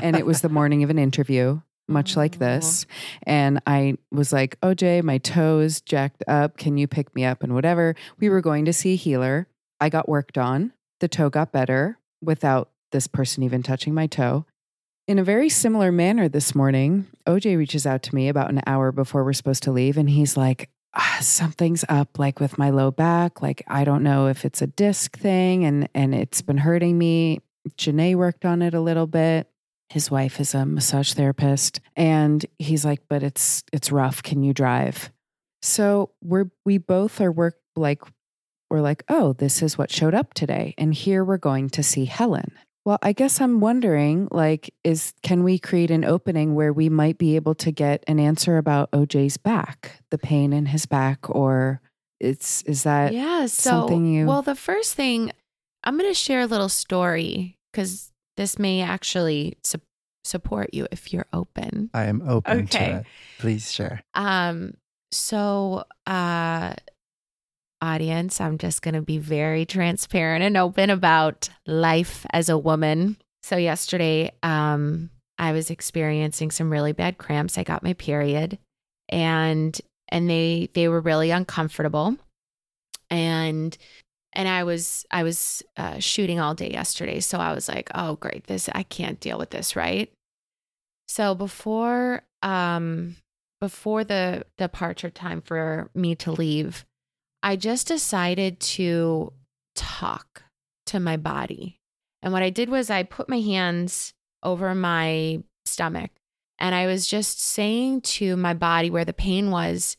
And it was the morning of an interview, much like this. And I was like, OJ, my toes jacked up. Can you pick me up? And whatever. We were going to see a healer. I got worked on. The toe got better without this person even touching my toe. In a very similar manner this morning, OJ reaches out to me about an hour before we're supposed to leave. And he's like, ah, something's up like with my low back. Like, I don't know if it's a disc thing and, and it's been hurting me. Janae worked on it a little bit his wife is a massage therapist and he's like but it's it's rough can you drive so we're we both are work like we're like oh this is what showed up today and here we're going to see helen well i guess i'm wondering like is can we create an opening where we might be able to get an answer about oj's back the pain in his back or it's is that yeah. So, something you- well, the first thing I'm going to share a little story because this may actually su- support you if you're open. I am open Okay. to it. Please share. Um, so, uh, audience, I'm just going to be very transparent and open about life as a woman. So yesterday, um, I was experiencing some really bad cramps. I got my period, and and they they were really uncomfortable, and and I was I was uh, shooting all day yesterday. So I was like, oh great, this I can't deal with this, right? So before um before the departure time for me to leave, I just decided to talk to my body. And what I did was I put my hands over my stomach and I was just saying to my body where the pain was,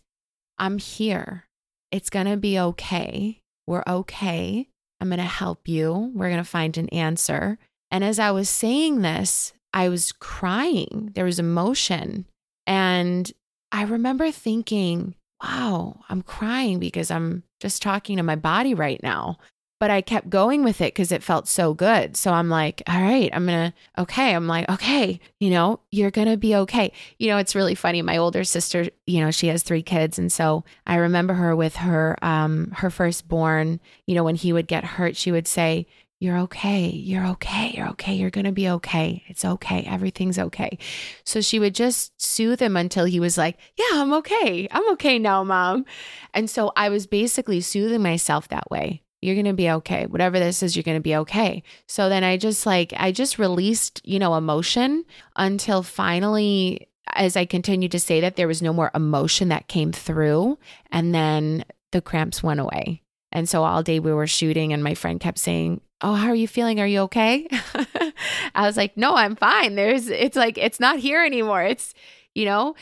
I'm here. It's going to be okay. We're okay. I'm going to help you. We're going to find an answer. And as I was saying this, I was crying. There was emotion. And I remember thinking, wow, I'm crying because I'm just talking to my body right now but I kept going with it because it felt so good. So I'm like, all right, I'm going to, okay. I'm like, okay, you know, you're going to be okay. You know, it's really funny. My older sister, you know, she has three kids. And so I remember her with her, um, her firstborn, you know, when he would get hurt, she would say, you're okay. You're okay. You're okay. You're going to be okay. It's okay. Everything's okay. So she would just soothe him until he was like, Yeah, I'm okay. I'm okay now, mom. And so I was basically soothing myself that way you're going to be okay. Whatever this is, you're going to be okay. So then I just like, I just released, you know, emotion until finally, as I continued to say that, there was no more emotion that came through. And then the cramps went away. And so all day we were shooting, and my friend kept saying, Oh, how are you feeling? Are you okay? I was like, No, I'm fine. There's, it's like, it's not here anymore. It's, you know,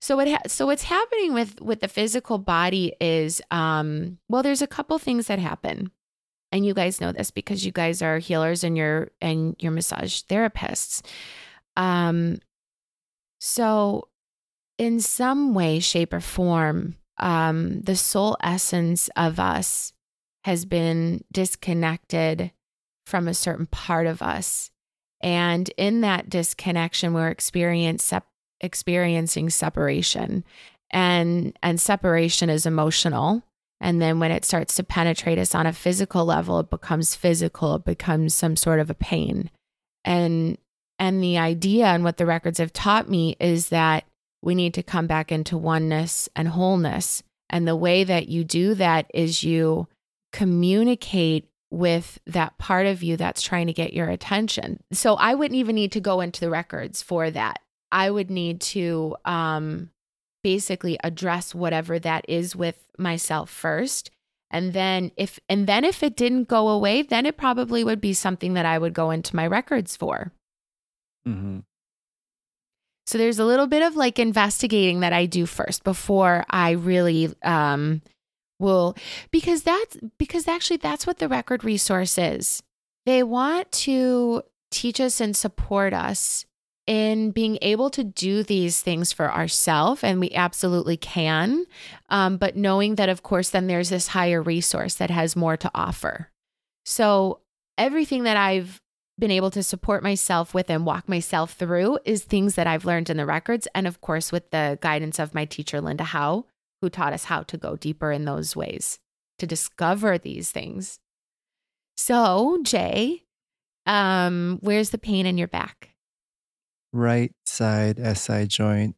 so what ha- so what's happening with with the physical body is um well there's a couple things that happen. And you guys know this because you guys are healers and you're and you're massage therapists. Um so in some way shape or form um the soul essence of us has been disconnected from a certain part of us. And in that disconnection, we're experiencing separation. And and separation is emotional. And then when it starts to penetrate us on a physical level it becomes physical it becomes some sort of a pain. And and the idea and what the records have taught me is that we need to come back into oneness and wholeness. And the way that you do that is you communicate with that part of you that's trying to get your attention. So I wouldn't even need to go into the records for that. I would need to um, basically address whatever that is with myself first. And then if and then if it didn't go away, then it probably would be something that I would go into my records for. Mm-hmm. So there's a little bit of like investigating that I do first before I really um, will because that's because actually that's what the record resource is. They want to teach us and support us in being able to do these things for ourselves, and we absolutely can. Um, but knowing that, of course, then there's this higher resource that has more to offer. So, everything that I've been able to support myself with and walk myself through is things that I've learned in the records. And of course, with the guidance of my teacher, Linda Howe, who taught us how to go deeper in those ways to discover these things. So, Jay, um, where's the pain in your back? right side SI joint.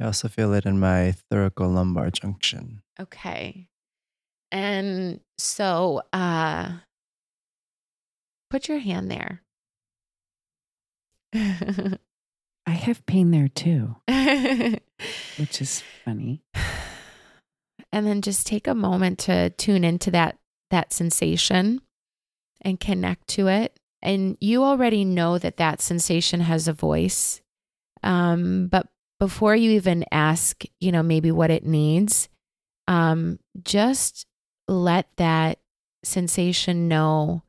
I also feel it in my thoracolumbar junction. Okay. And so uh put your hand there. I have pain there too. which is funny. And then just take a moment to tune into that that sensation and connect to it and you already know that that sensation has a voice. Um, but before you even ask, you know, maybe what it needs, um, just let that sensation know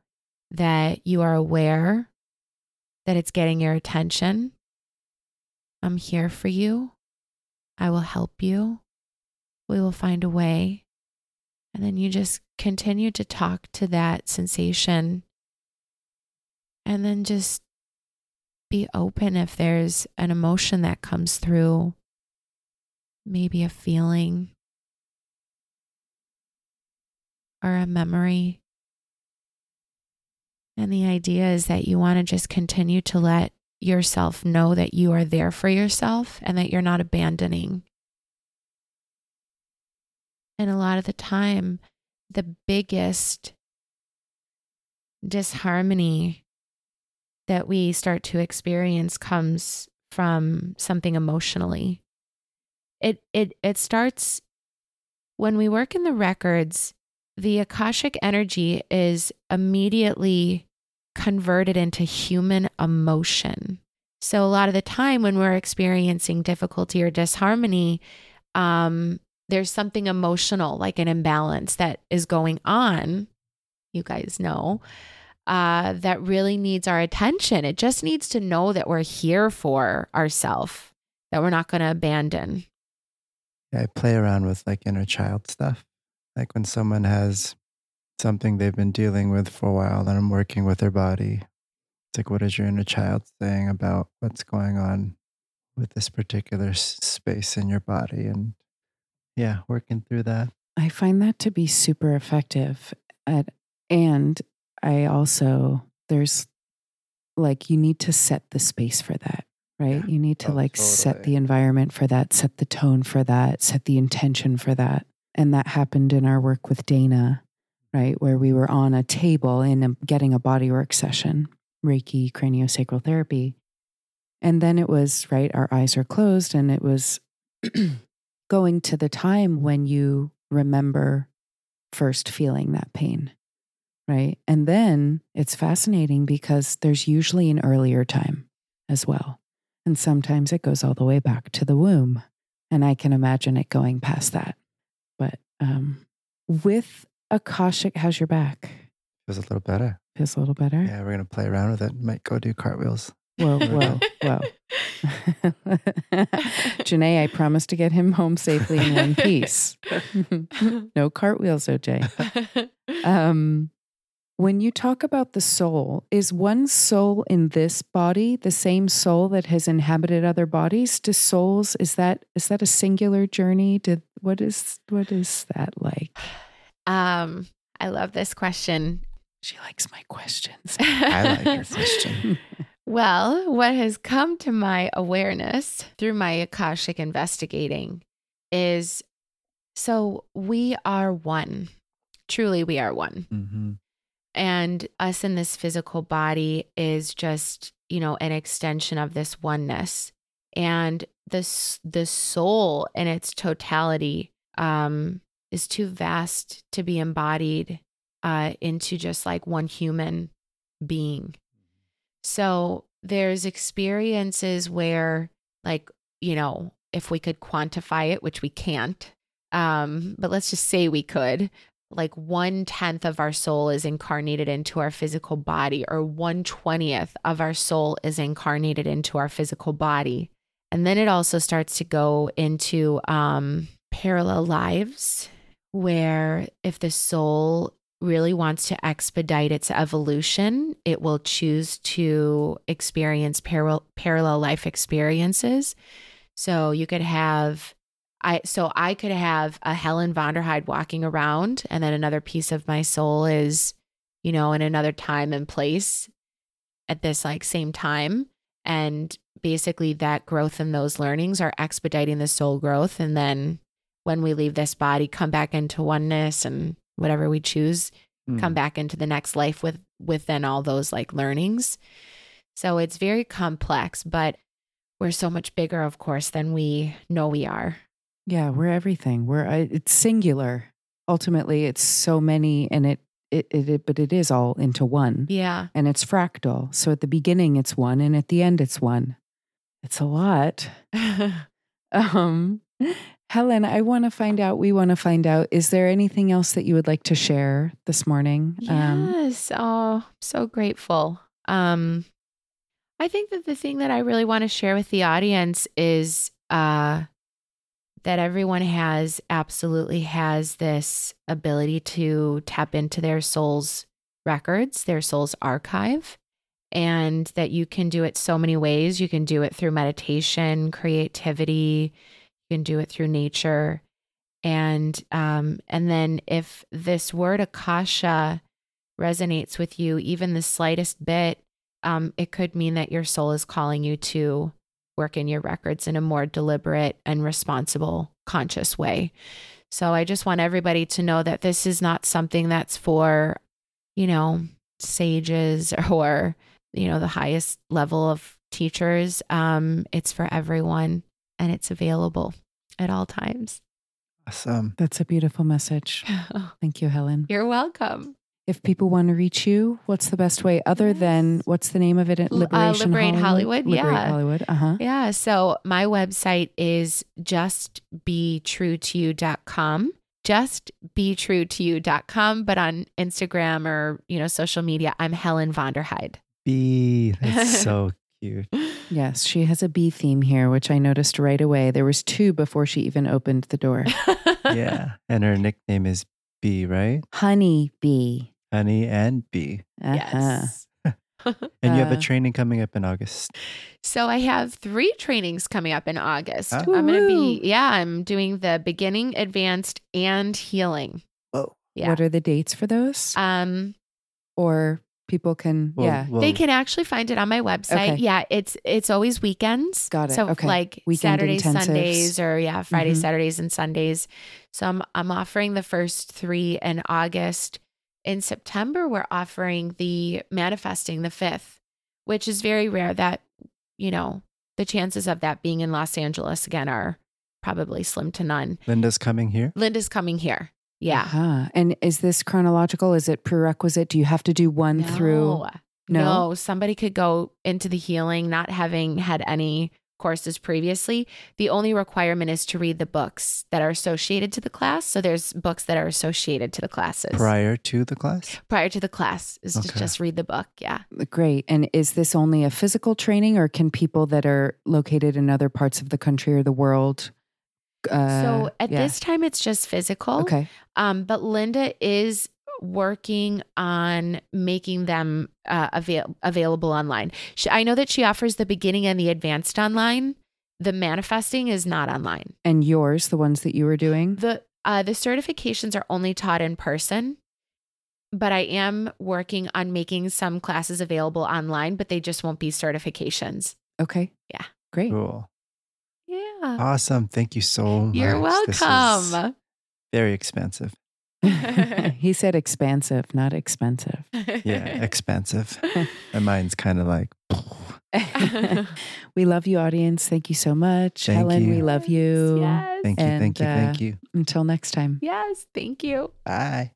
that you are aware that it's getting your attention. I'm here for you. I will help you. We will find a way. And then you just continue to talk to that sensation and then just be open if there's an emotion that comes through, maybe a feeling or a memory. And the idea is that you want to just continue to let yourself know that you are there for yourself and that you're not abandoning. And a lot of the time, the biggest disharmony that we start to experience comes from something emotionally. It it it starts when we work in the records, the akashic energy is immediately converted into human emotion. So a lot of the time when we're experiencing difficulty or disharmony, um, there's something emotional, like an imbalance that is going on. You guys know uh, that really needs our attention. It just needs to know that we're here for ourselves, that we're not going to abandon. Yeah, I play around with like inner child stuff. Like when someone has something they've been dealing with for a while, then I'm working with their body. It's like, what is your inner child saying about what's going on with this particular space in your body? And yeah, working through that. I find that to be super effective. At, and I also, there's like, you need to set the space for that, right? You need to Oh, like set the environment for that, set the tone for that, set the intention for that. And that happened in our work with Dana, right? Where we were on a table in a, getting a bodywork session, Reiki, craniosacral therapy. And then it was, right, our eyes are closed and it was going to the time when you remember first feeling that pain, right? And then it's fascinating because there's usually an earlier time as well. And sometimes it goes all the way back to the womb. And I can imagine it going past that. But um, with Akashic, how's your back? Feels a little better. Feels a little better? Yeah, we're going to play around with it. Might go do cartwheels. Whoa, whoa, whoa. Janae, I promise to get him home safely in one piece. no cartwheels, OJ. Um, when you talk about the soul, is one soul in this body the same soul that has inhabited other bodies? Do souls is that is that a singular journey? Did what is what is that like? um, I love this question. She likes my questions. I like your question. Well, what has come to my awareness through my Akashic investigating is so we are one. Truly, we are one. hmm And us in this physical body is just, you know, an extension of this oneness. And this the soul in its totality um, is too vast to be embodied uh, into just like one human being. So there's experiences where, like, you know, if we could quantify it, which we can't, um, but let's just say we could, like one tenth of our soul is incarnated into our physical body, or one twentieth of our soul is incarnated into our physical body. And then it also starts to go into um, parallel lives, where if the soul really wants to expedite its evolution, it will choose to experience parallel parallel life experiences. So you could have I so I could have a Helen Vonderheide walking around and then another piece of my soul is, you know, in another time and place at this like same time. And basically that growth and those learnings are expediting the soul growth. And then when we leave this body, come back into oneness and whatever we choose, Mm. come back into the next life with within all those like learnings. So it's very complex, but we're so much bigger, of course, than we know we are. Yeah, we're everything. We're uh, it's singular. Ultimately, it's so many, and it, it it it but it is all into one, Yeah. and it's fractal. So at the beginning, it's one, and at the end, it's one. It's a lot. Um, Helen, I want to find out. We want to find out. Is there anything else that you would like to share this morning? Um, Yes. oh, so grateful. Um, I think that the thing that I really want to share with the audience is uh, that everyone has absolutely has this ability to tap into their soul's records, their soul's archive, and that you can do it so many ways. You can do it through meditation, creativity. Can do it through nature, and um, and then if this word akasha resonates with you, even the slightest bit, um, it could mean that your soul is calling you to work in your records in a more deliberate and responsible, conscious way. So I just want everybody to know that this is not something that's for, you know, sages or, you know, the highest level of teachers. Um, it's for everyone and it's available at all times. Awesome. That's a beautiful message. Thank you, Helen. You're welcome. If people want to reach you, what's the best way other than what's the name of it? L- uh, Liberation Liberate Hollywood, Liberate yeah. Hollywood. Uh huh. Yeah. So my website is justbeetrue2you.com. Justbeetrue2you.com. But on Instagram or, you know, social media, I'm Helen Vonderheide. B. That's so cute. Yes, she has a bee theme here, which I noticed right away. There was two before she even opened the door. Yeah. And her nickname is Bee, right? Honey bee. Honey and Bee. Uh-huh. Yes. And you have a Uh, training coming up in August. So I have three trainings coming up in August. Ah. I'm going to be, yeah, I'm doing the beginning, advanced, and healing. Whoa. Yeah. What are the dates for those? Um, or people can, Well, yeah. well, they can actually find it on my website. Okay. Yeah, it's it's always weekends. Got it. So Okay. like Weekend Saturdays, intensives. Sundays, or yeah, Fridays, Mhm. Saturdays, and Sundays. So I'm I'm offering the first three in August. In September, we're offering the manifesting the fifth, which is very rare. That you know the chances of that being in Los Angeles again are probably slim to none. Linda's coming here. Linda's coming here. Yeah. Uh-huh. And is this chronological? Is it prerequisite? Do you have to do one through? No. No? somebody could go into the healing not having had any courses previously. The only requirement is to read the books that are associated to the class. So there's books that are associated to the classes. Prior to the class? Prior to the class is to just read the book. Yeah. Great. And is this only a physical training or can people that are located in other parts of the country or the world? Uh, so at yeah. this time it's just physical. Okay. Um, but Linda is working on making them uh, avail- available online. She, I know that she offers the beginning and the advanced online. The manifesting is not online. And yours, the ones that you were doing? The uh, the certifications are only taught in person, but I am working on making some classes available online, but they just won't be certifications. Okay. Yeah. Great. Cool. Yeah. Awesome. Thank you so much. You're This is welcome. very expensive. he said expansive, not expensive. Yeah, expensive. My mind's kind of like, we love you, audience. Thank you so much. Thank Helen, we love you. Yes. thank you, thank you, And, thank you. Until next time. Yes. Thank you. Bye.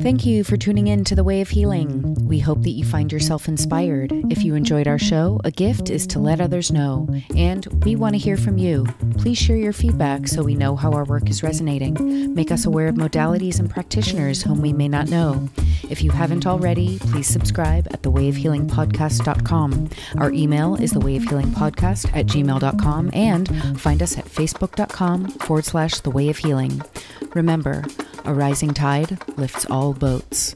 Thank you for tuning in to The Way of Healing. We hope that you find yourself inspired. If you enjoyed our show, a gift is to let others know. And we want to hear from you. Please share your feedback so we know how our work is resonating. Make us aware of modalities and practitioners whom we may not know. If you haven't already, please subscribe at thewayofhealingpodcast.com. Our email is thewayofhealingpodcast at gmail.com and find us at facebook.com forward slash the way of healing. Remember, a rising tide lifts all boats.